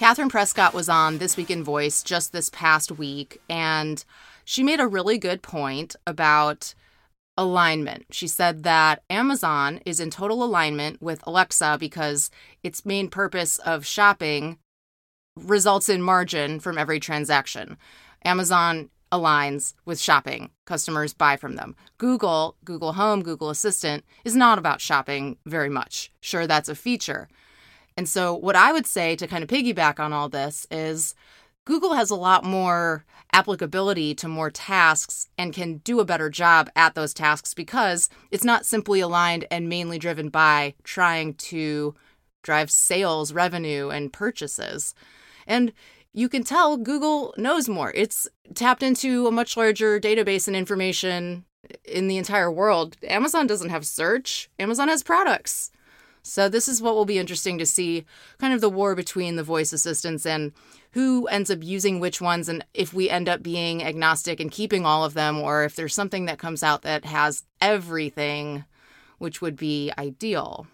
Katherine Prescott was on This Week in Voice just this past week, and she made a really good point about alignment. She said that Amazon is in total alignment with Alexa because its main purpose of shopping results in margin from every transaction. Amazon aligns with shopping. Customers buy from them. Google, Google Home, Google Assistant is not about shopping very much. Sure, that's a feature. And so, what I would say to kind of piggyback on all this is Google has a lot more applicability to more tasks and can do a better job at those tasks because it's not simply aligned and mainly driven by trying to drive sales, revenue, and purchases. And you can tell Google knows more. It's tapped into a much larger database and information in the entire world. Amazon doesn't have search, Amazon has products. So, this is what will be interesting to see kind of the war between the voice assistants and who ends up using which ones, and if we end up being agnostic and keeping all of them, or if there's something that comes out that has everything, which would be ideal.